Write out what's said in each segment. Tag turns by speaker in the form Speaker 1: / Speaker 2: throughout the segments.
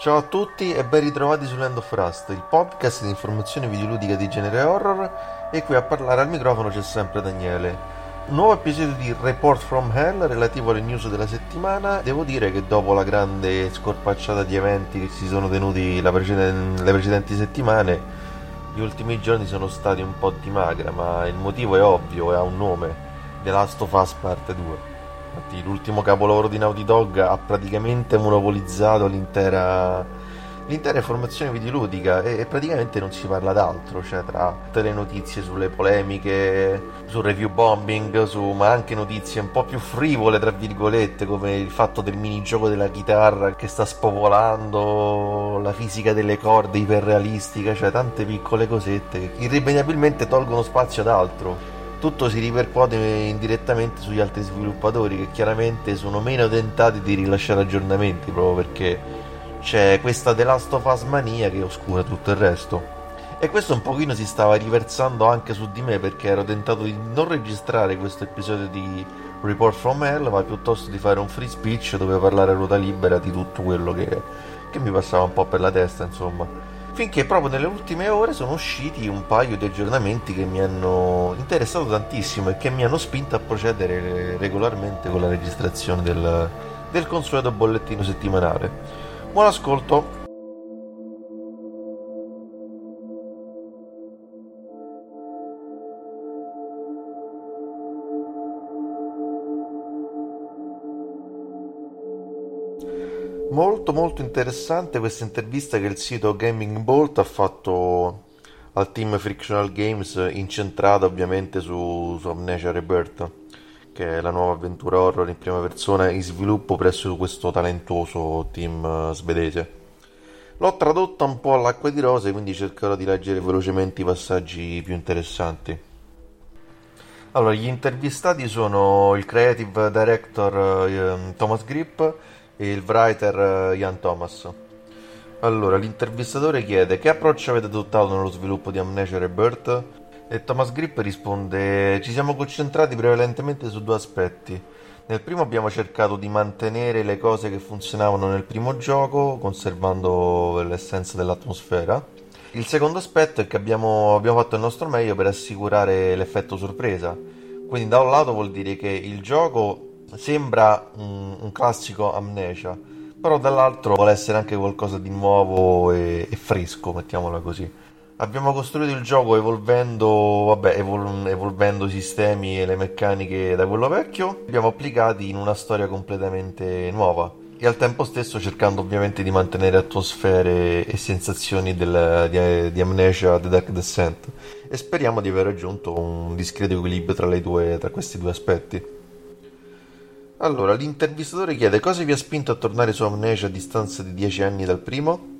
Speaker 1: Ciao a tutti e ben ritrovati su Land of Rust, il podcast di informazione videoludica di genere horror e qui a parlare al microfono c'è sempre Daniele. Un nuovo episodio di Report from Hell relativo alle news della settimana. Devo dire che dopo la grande scorpacciata di eventi che si sono tenuti preceden- le precedenti settimane, gli ultimi giorni sono stati un po' di magra, ma il motivo è ovvio e ha un nome, The Last of Us Parte 2. Infatti l'ultimo capolavoro di Naughty Dog ha praticamente monopolizzato l'intera, l'intera informazione videoludica e, e, praticamente non si parla d'altro, cioè tra tutte le notizie sulle polemiche, sul review bombing, su, ma anche notizie un po' più frivole, tra virgolette, come il fatto del minigioco della chitarra che sta spopolando la fisica delle corde iperrealistica, cioè tante piccole cosette che irrimediabilmente tolgono spazio ad altro tutto si ripercuote indirettamente sugli altri sviluppatori che chiaramente sono meno tentati di rilasciare aggiornamenti proprio perché c'è questa The Last of Us mania che oscura tutto il resto. E questo un pochino si stava riversando anche su di me perché ero tentato di non registrare questo episodio di Report from Hell, ma piuttosto di fare un free speech dove parlare a ruota libera di tutto quello che, che mi passava un po' per la testa, insomma finché proprio nelle ultime ore sono usciti un paio di aggiornamenti che mi hanno interessato tantissimo e che mi hanno spinto a procedere regolarmente con la registrazione del, del consueto bollettino settimanale. Buon ascolto! Molto molto interessante questa intervista che il sito Gaming Bolt ha fatto al team Frictional Games incentrata ovviamente su, su Amnesia Rebirth che è la nuova avventura horror in prima persona in sviluppo presso questo talentuoso team eh, svedese. L'ho tradotta un po' all'acqua di rose quindi cercherò di leggere velocemente i passaggi più interessanti. Allora, gli intervistati sono il creative director eh, Thomas Grip e il writer Ian eh, Thomas. Allora, l'intervistatore chiede che approccio avete adottato nello sviluppo di Amnesia Rebirth? E Thomas Grip risponde ci siamo concentrati prevalentemente su due aspetti. Nel primo abbiamo cercato di mantenere le cose che funzionavano nel primo gioco, conservando l'essenza dell'atmosfera. Il secondo aspetto è che abbiamo, abbiamo fatto il nostro meglio per assicurare l'effetto sorpresa. Quindi da un lato vuol dire che il gioco sembra un, un classico amnesia, però dall'altro vuole essere anche qualcosa di nuovo e, e fresco, mettiamola così. Abbiamo costruito il gioco evolvendo, vabbè, evol- evolvendo sistemi e le meccaniche da quello vecchio, abbiamo applicati in una storia completamente nuova e al tempo stesso cercando ovviamente di mantenere atmosfere e sensazioni del, di, di, Amnesia The Dark Descent e speriamo di aver raggiunto un discreto equilibrio tra, due, tra questi due aspetti. Allora, l'intervistatore chiede cosa vi ha spinto a tornare su Amnesia a distanza di 10 anni dal primo?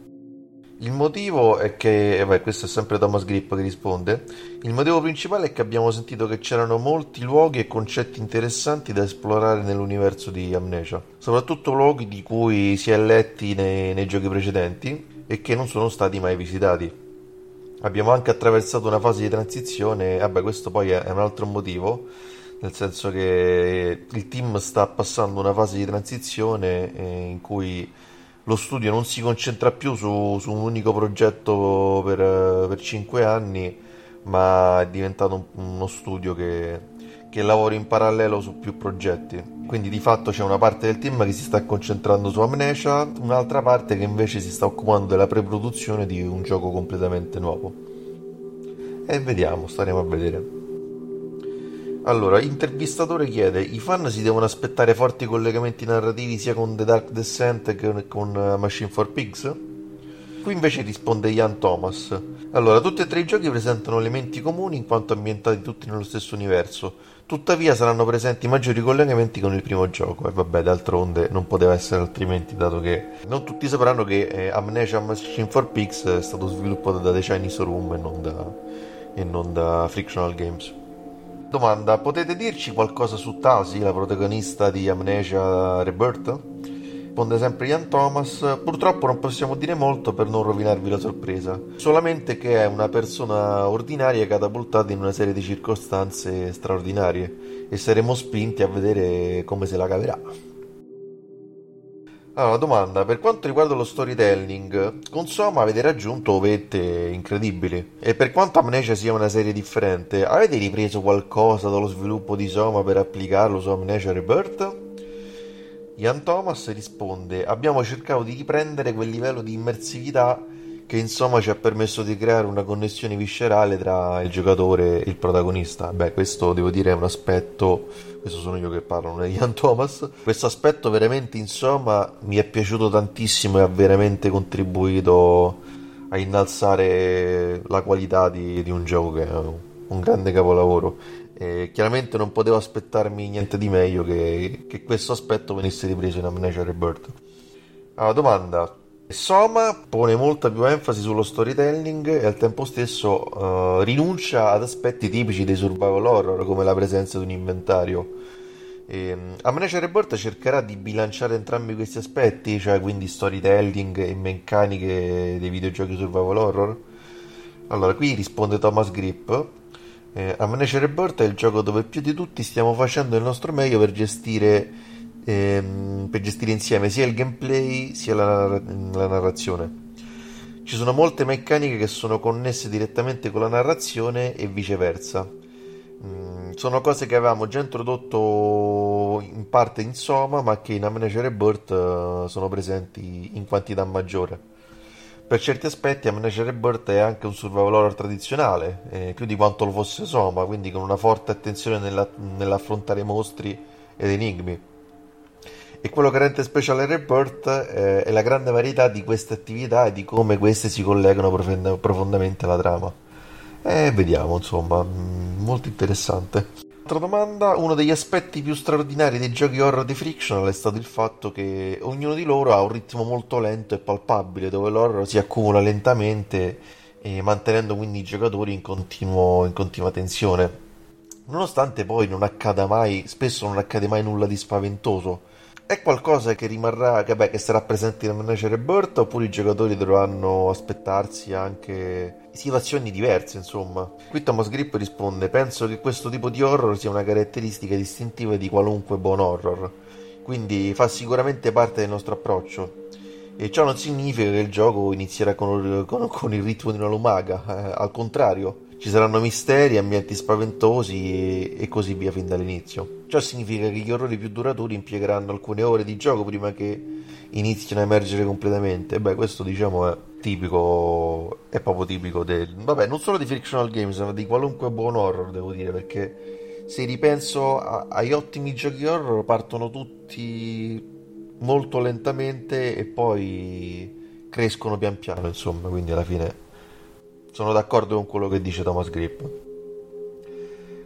Speaker 1: Il motivo è che, eh beh, questo è sempre Thomas Grip che risponde, il motivo principale è che abbiamo sentito che c'erano molti luoghi e concetti interessanti da esplorare nell'universo di Amnesia, soprattutto luoghi di cui si è letti nei, nei giochi precedenti e che non sono stati mai visitati. Abbiamo anche attraversato una fase di transizione, vabbè questo poi è un altro motivo, nel senso che il team sta passando una fase di transizione eh, in cui lo studio non si concentra più su, su un unico progetto per, per 5 anni, ma è diventato uno studio che, che lavora in parallelo su più progetti. Quindi di fatto c'è una parte del team che si sta concentrando su Amnesia, un'altra parte che invece si sta occupando della pre-produzione di un gioco completamente nuovo. E vediamo, staremo a vedere. Allora, intervistatore chiede: i fan si devono aspettare forti collegamenti narrativi sia con The Dark Descent che con eh, Machine for Pigs? Qui invece risponde Ian Thomas. Allora, tutti e tre i giochi presentano elementi comuni in quanto ambientati tutti nello stesso universo, tuttavia saranno presenti maggiori collegamenti con il primo gioco, e vabbè, d'altronde non poteva essere altrimenti, dato che non tutti sapranno che eh, Amnesia Machine for Pigs è stato sviluppato da The Chinese Room e non da, e non da Frictional Games. Domanda, potete dirci qualcosa su Tasi, la protagonista di Amnesia Rebirth? Risponde sempre Ian Thomas, purtroppo non possiamo dire molto per non rovinarvi la sorpresa, solamente che è una persona ordinaria catapultata in una serie di circostanze straordinarie e saremo spinti a vedere come se la caverà. Allora, domanda, per quanto riguarda lo storytelling, con Soma avete raggiunto vette incredibili. E per quanto Amnesia sia una serie differente, avete ripreso qualcosa dallo sviluppo di Soma per applicarlo su Amnesia Rebirth? Ian Thomas risponde, abbiamo cercato di riprendere quel livello di immersività che insomma ci ha permesso di creare una connessione viscerale tra il giocatore e il protagonista. Beh, questo devo dire è un aspetto, questo sono io che parlo, non è Ian Thomas. Questo aspetto veramente insomma mi è piaciuto tantissimo e ha veramente contribuito a innalzare la qualità di, di un gioco che è un grande capolavoro. E chiaramente non potevo aspettarmi niente di meglio che, che questo aspetto venisse ripreso in Amnesia Rebirth. Allora, domanda, Soma pone molta più enfasi sullo storytelling e al tempo stesso uh, rinuncia ad aspetti tipici dei survival horror come la presenza di un inventario. E, um, Amnesia Rebirth cercherà di bilanciare entrambi questi aspetti, cioè quindi storytelling e meccaniche dei videogiochi survival horror. Allora, qui risponde Thomas Grip. Eh, Amnesia Rebirth è il gioco dove più di tutti stiamo facendo il nostro meglio per gestire ehm, per gestire insieme sia il gameplay sia la, la narrazione. Ci sono molte meccaniche che sono connesse direttamente con la narrazione e viceversa. Mm, sono cose che avevamo già introdotto in parte in Soma, ma che in Amnesia Rebirth uh, sono presenti in quantità maggiore. Per certi aspetti Amnesia Rebirth è anche un survival horror tradizionale, eh, più di quanto lo fosse Soma, quindi con una forte attenzione nella, nell'affrontare mostri ed enigmi. E quello che rende speciale Rebirth eh, è la grande varietà di queste attività e di come queste si collegano profond- profondamente alla trama. E vediamo, insomma, mm, molto interessante. Altra domanda, uno degli aspetti più straordinari dei giochi horror di Frictional è stato il fatto che ognuno di loro ha un ritmo molto lento e palpabile, dove l'horror si accumula lentamente mantenendo quindi i giocatori in, continuo, in continua tensione. Nonostante poi non accada mai, spesso non accade mai nulla di spaventoso, è qualcosa che rimarrà, che, beh, che sarà presente in Manager Rebirth oppure i giocatori dovranno aspettarsi anche situazioni diverse, insomma. Qui Thomas Grip risponde: Penso che questo tipo di horror sia una caratteristica distintiva di qualunque buon horror, quindi fa sicuramente parte del nostro approccio. E ciò non significa che il gioco inizierà con, con, con il ritmo di una lumaca, eh, al contrario ci saranno misteri, ambienti spaventosi e, e così via fin dall'inizio. Ciò significa che gli orrori più duraturi impiegheranno alcune ore di gioco prima che iniziano a emergere completamente. Beh, questo diciamo è tipico, è proprio tipico del... Vabbè, non solo di Frictional Games, ma di qualunque buon horror, devo dire, perché se ripenso a, agli ottimi giochi horror partono tutti molto lentamente e poi crescono pian piano, insomma, quindi alla fine sono d'accordo con quello che dice Thomas Grip.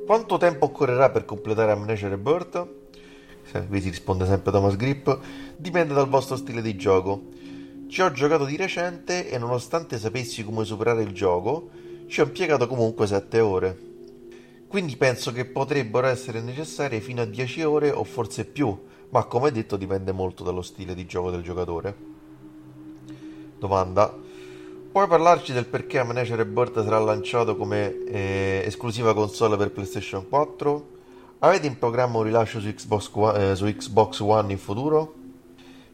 Speaker 1: Quanto tempo occorrerà per completare Amnesia Rebirth? Qui si risponde sempre Thomas Grip. Dipende dal vostro stile di gioco. Ci ho giocato di recente e nonostante sapessi come superare il gioco, ci ho impiegato comunque 7 ore. Quindi penso che potrebbero essere necessarie fino a 10 ore o forse più, ma come detto dipende molto dallo stile di gioco del giocatore. Domanda: Puoi parlarci del perché Amnesia Rebirth sarà lanciato come eh, esclusiva console per PlayStation 4? Avete in programma un rilascio su Xbox, One, eh, su Xbox One in futuro?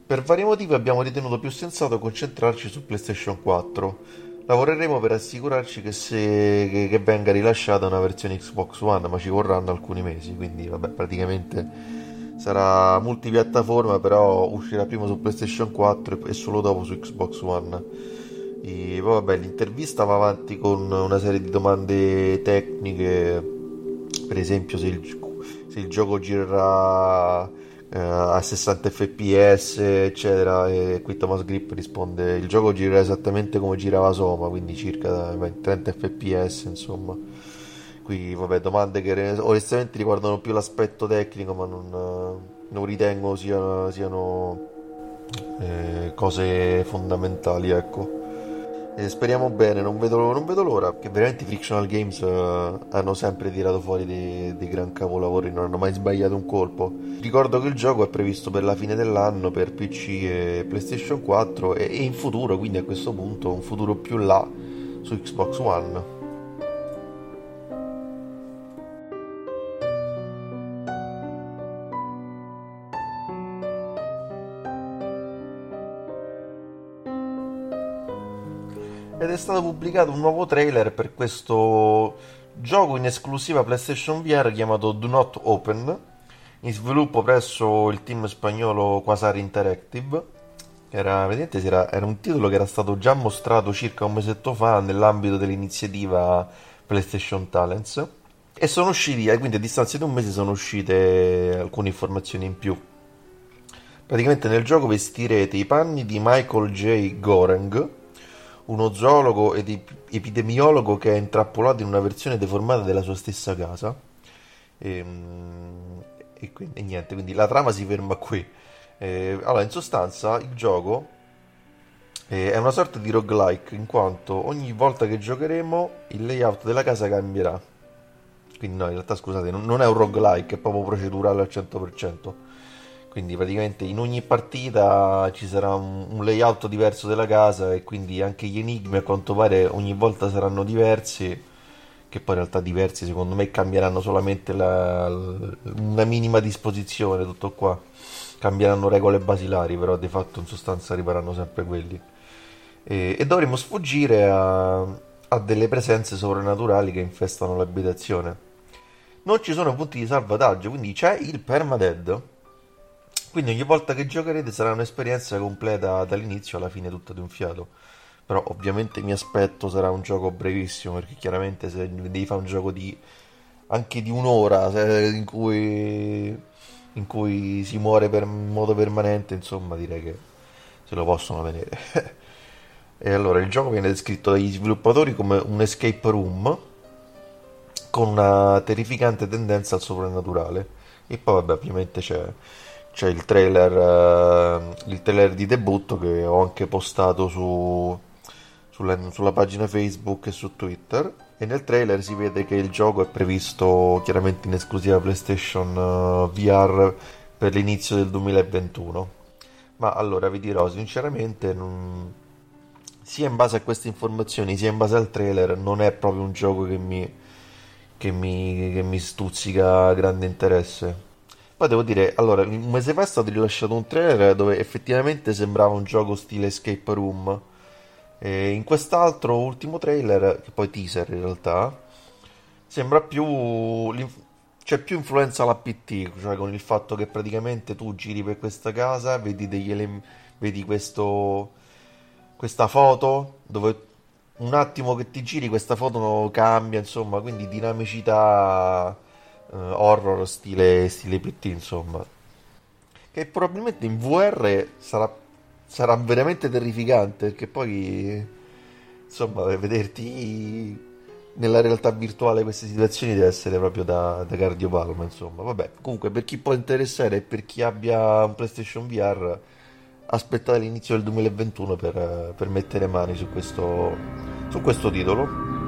Speaker 1: Per vari motivi abbiamo ritenuto più sensato concentrarci su PlayStation 4. Lavoreremo per assicurarci che, se, che, che venga rilasciata una versione Xbox One, ma ci vorranno alcuni mesi, quindi vabbè, praticamente sarà multipiattaforma, però uscirà prima su PlayStation 4 e solo dopo su Xbox One. E vabbè, l'intervista va avanti con una serie di domande tecniche, per esempio se il, se il gioco girerà eh, a 60 fps, eccetera. E qui Thomas Grip risponde: Il gioco girerà esattamente come girava Soma, quindi circa 30 fps, insomma. Qui, vabbè, domande che onestamente riguardano più l'aspetto tecnico, ma non, non ritengo siano, siano eh, cose fondamentali, ecco. E speriamo bene, non vedo, non vedo, l'ora, che veramente i Frictional Games uh, hanno sempre tirato fuori dei, dei, gran capolavori, non hanno mai sbagliato un colpo. Ricordo che il gioco è previsto per la fine dell'anno per PC e PlayStation 4 e, e in futuro, quindi a questo punto un futuro più là su Xbox One. Stato pubblicato un nuovo trailer per questo gioco in esclusiva PlayStation VR chiamato Do Not Open, in sviluppo presso il team spagnolo Quasar Interactive. Era, vedete, era, era un titolo che era stato già mostrato circa un mesetto fa nell'ambito dell'iniziativa PlayStation Talents e sono usciti, eh, quindi a distanza di un mese sono uscite alcune informazioni in più. Praticamente nel gioco vestirete i panni di Michael J. Goreng, uno zoologo ed epidemiologo che è intrappolato in una versione deformata della sua stessa casa. E, ehm, e, quindi, e niente, quindi la trama si ferma qui. E, allora, in sostanza, il gioco è una sorta di roguelike, in quanto ogni volta che giocheremo il layout della casa cambierà. Quindi no, in realtà scusate, non è un roguelike, è proprio procedurale al 100%. Quindi praticamente in ogni partita ci sarà un, un, layout diverso della casa e quindi anche gli enigmi a quanto pare ogni volta saranno diversi, che poi in realtà diversi secondo me cambieranno solamente la, una minima disposizione, tutto qua. Cambieranno regole basilari, però di fatto in sostanza rimarranno sempre quelli. E, e dovremo sfuggire a, a delle presenze sovrannaturali che infestano l'abitazione. Non ci sono punti di salvataggio, quindi c'è il permadead quindi ogni volta che giocherete sarà un'esperienza completa dall'inizio alla fine tutta di un fiato. Però ovviamente mi aspetto sarà un gioco brevissimo perché chiaramente se devi fare un gioco di anche di un'ora in cui, in cui si muore per, in modo permanente, insomma direi che se lo possono tenere. e allora il gioco viene descritto dagli sviluppatori come un escape room con una terrificante tendenza al soprannaturale. E poi vabbè ovviamente c'è c'è il trailer, uh, il trailer di debutto che ho anche postato su, sulla, sulla, pagina Facebook e su Twitter. E nel trailer si vede che il gioco è previsto chiaramente in esclusiva PlayStation uh, eh, VR per l'inizio del 2021. Ma allora vi dirò sinceramente, non... sia in base a queste informazioni sia in base al trailer, non è proprio un gioco che mi, che mi, che mi stuzzica grande interesse poi devo dire, allora, un mese fa è stato rilasciato un trailer dove effettivamente sembrava un gioco stile escape room. E in quest'altro ultimo trailer, che poi teaser in realtà, sembra più... c'è più influenza all'APT, cioè con il fatto che praticamente tu giri per questa casa, vedi degli elementi, vedi questo... questa foto dove un attimo che ti giri questa foto cambia, insomma, quindi dinamicità uh, horror stile, stile PT, insomma. Che probabilmente in VR sarà, sarà veramente terrificante, perché poi, insomma, vederti nella realtà virtuale queste situazioni deve essere proprio da, da cardiopalma, insomma. Vabbè, comunque, per chi può interessare e per chi abbia un PlayStation VR, aspettate l'inizio del 2021 per, per mettere mani su questo, su questo titolo.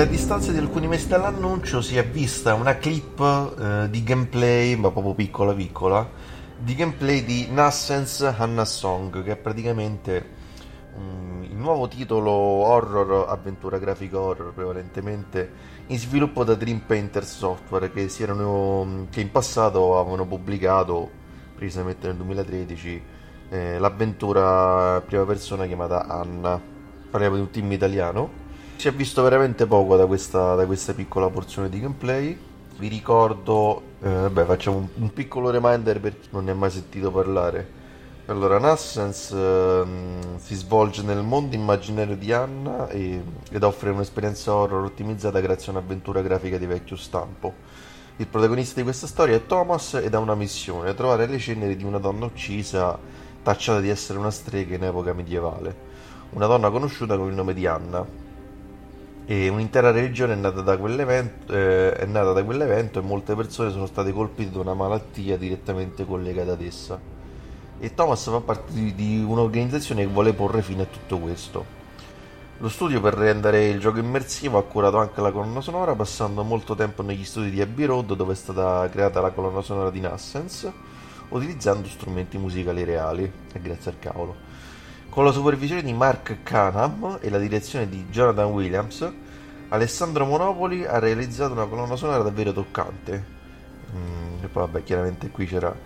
Speaker 1: A distanza di alcuni mesi dall'annuncio si è vista una clip eh, di gameplay, ma proprio piccola piccola, di gameplay di Nassens Hannah Song, che è praticamente um, il nuovo titolo horror, avventura grafica horror prevalentemente, in sviluppo da Dream Painter Software, che, erano, che in passato avevano pubblicato, precisamente nel 2013, eh, l'avventura prima persona chiamata Anna. Parliamo di un team italiano si è visto veramente poco da questa, da questa piccola porzione di gameplay. Vi ricordo, eh, vabbè, facciamo un, un, piccolo reminder per chi non ne ha mai sentito parlare. Allora, Nassens eh, si svolge nel mondo immaginario di Anna e, ed offre un'esperienza horror ottimizzata grazie a un'avventura grafica di vecchio stampo. Il protagonista di questa storia è Thomas ed ha una missione, trovare le ceneri di una donna uccisa tacciata di essere una strega in epoca medievale. Una donna conosciuta con il nome di Anna, e un'intera religione è nata, da quell'evento, eh, è nata da quell'evento e molte persone sono state colpite da una malattia direttamente collegata ad essa. E Thomas fa parte di, di un'organizzazione che vuole porre fine a tutto questo. Lo studio per rendere il gioco immersivo ha curato anche la colonna sonora, passando molto tempo negli studi di Abbey Road, dove è stata creata la colonna sonora di Nassens, utilizzando strumenti musicali reali, e grazie al cavolo. Con la supervisione di Mark Canham e la direzione di Jonathan Williams, Alessandro Monopoli ha realizzato una colonna sonora davvero toccante. Mm, e poi vabbè, chiaramente qui c'era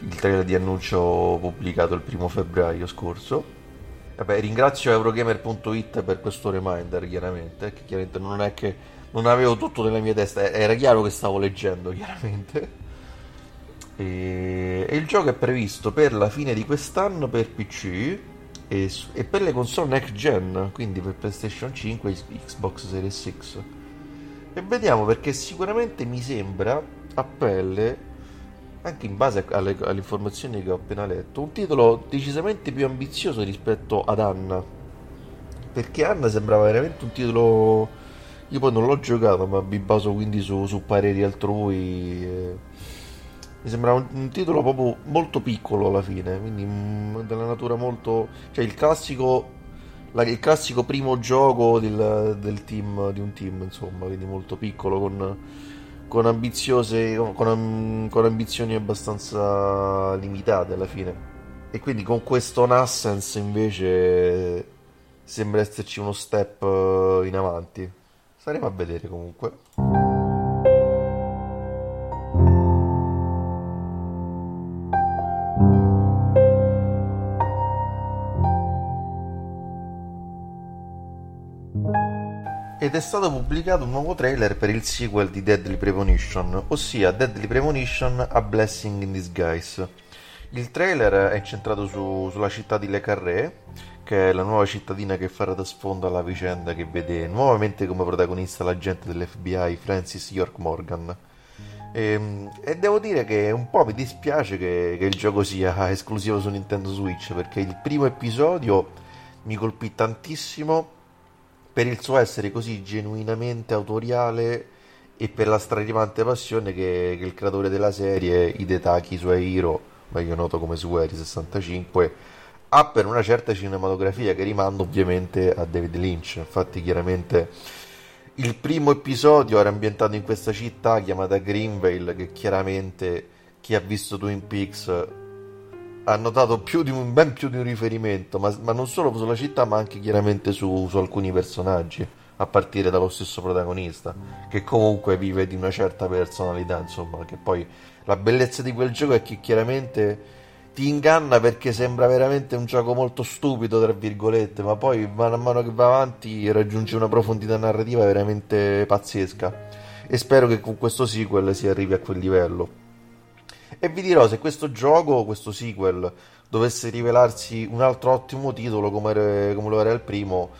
Speaker 1: il trailer di annuncio pubblicato il primo febbraio scorso. Vabbè, ringrazio Eurogamer.it per questo reminder, chiaramente, che chiaramente non è che non avevo tutto nella mia testa, era chiaro che stavo leggendo, chiaramente. E, e il gioco è previsto per la fine di quest'anno per PC e, e per le console next gen, quindi per PlayStation 5 e Xbox Series X. E vediamo perché sicuramente mi sembra a pelle anche in base alle, alle, informazioni che ho appena letto, un titolo decisamente più ambizioso rispetto ad Anna. Perché Anna sembrava veramente un titolo. Io poi non l'ho giocato, ma mi baso quindi su, su pareri altrui. Eh. Mi sembrava un, un, titolo proprio molto piccolo alla fine, quindi mh, mm, della natura molto. cioè il classico. La, il classico primo gioco del, del team, di un team, insomma, quindi molto piccolo con con, ambiziose, con, con ambizioni abbastanza limitate alla fine. E quindi con questo Nassens invece sembra esserci uno step eh, in avanti. Staremo a vedere comunque. È stato pubblicato un nuovo trailer per il sequel di Deadly Premonition, ossia Deadly Premonition A Blessing in Disguise. Il trailer è incentrato su, sulla città di Le Carré, che è la nuova cittadina che farà da sfondo alla vicenda che vede nuovamente come protagonista l'agente dell'FBI Francis York Morgan. E, ehm, e, devo dire che un po' mi dispiace che, che il gioco sia esclusivo su Nintendo Switch perché il primo episodio mi colpì tantissimo per il suo essere così genuinamente autoriale e per la straripante passione che, che il creatore della serie, Hidetaki Suehiro, meglio noto come Sueri65, ha per una certa cinematografia che rimanda ovviamente a David Lynch. Infatti, chiaramente il primo episodio era ambientato in questa città chiamata Greenvale, che chiaramente chi ha visto Twin Peaks ha notato più un, ben più di un riferimento, ma, ma, non solo sulla città, ma anche chiaramente su, su, alcuni personaggi, a partire dallo stesso protagonista, che comunque vive di una certa personalità, insomma, che poi la bellezza di quel gioco è che chiaramente ti inganna perché sembra veramente un gioco molto stupido, tra virgolette, ma poi man mano che va avanti raggiunge una profondità narrativa veramente pazzesca. E spero che con questo sequel si arrivi a quel livello. E vi dirò, se questo gioco, questo sequel, dovesse rivelarsi un altro ottimo titolo come, come lo era il primo,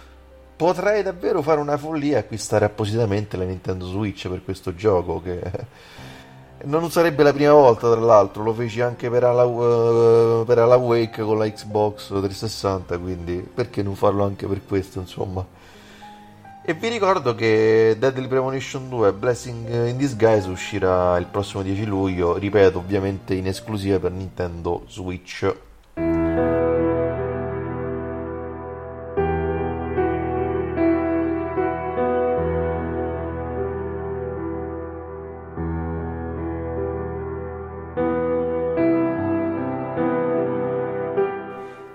Speaker 1: potrei davvero fare una follia e acquistare appositamente la Nintendo Switch per questo gioco che non sarebbe la prima volta tra l'altro. Lo feci anche per Ala, uh, per Ala Wake con la Xbox 360 quindi perché non farlo anche per questo insomma e vi ricordo che Deadly Premonition 2 Blessing in Disguise uscirà il prossimo 10 luglio, ripeto, ovviamente in esclusiva per Nintendo Switch.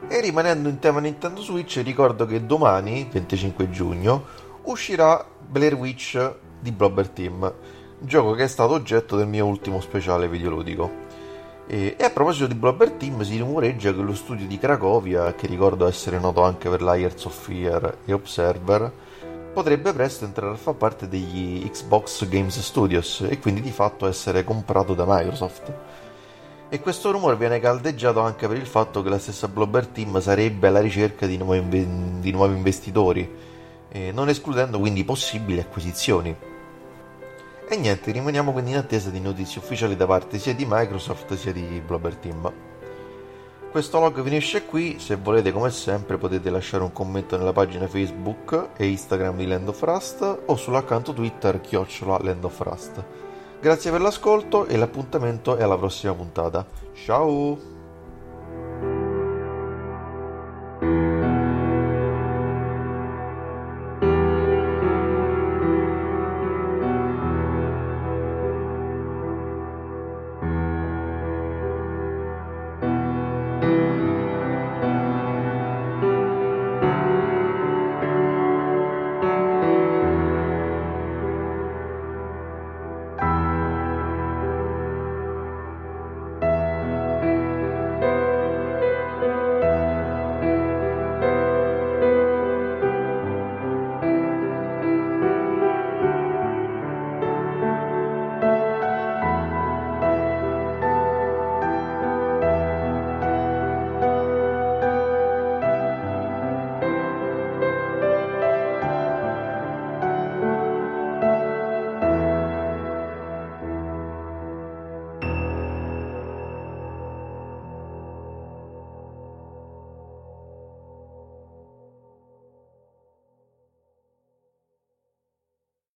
Speaker 1: E rimanendo in tema Nintendo Switch, ricordo che domani, 25 giugno, uscirà Blair Witch di Blobber Team, gioco che è stato oggetto del mio ultimo speciale videoludico. E, e a proposito di Blobber Team, si rumoreggia che lo studio di Cracovia, che ricordo essere noto anche per Liars of Fear e Observer, potrebbe presto entrare a far parte degli Xbox Games Studios e quindi di fatto essere comprato da Microsoft. E questo rumore viene caldeggiato anche per il fatto che la stessa Blobber Team sarebbe alla ricerca di nuovi, di nuovi investitori eh, non escludendo quindi possibili acquisizioni. E niente, rimaniamo quindi in attesa di notizie ufficiali da parte sia di Microsoft sia di Blobber Team. Questo log finisce qui, se volete come sempre potete lasciare un commento nella pagina Facebook e Instagram di Land of Rust o sull'account Twitter chiocciola Land of Rust. Grazie per l'ascolto e l'appuntamento è alla prossima puntata. Ciao!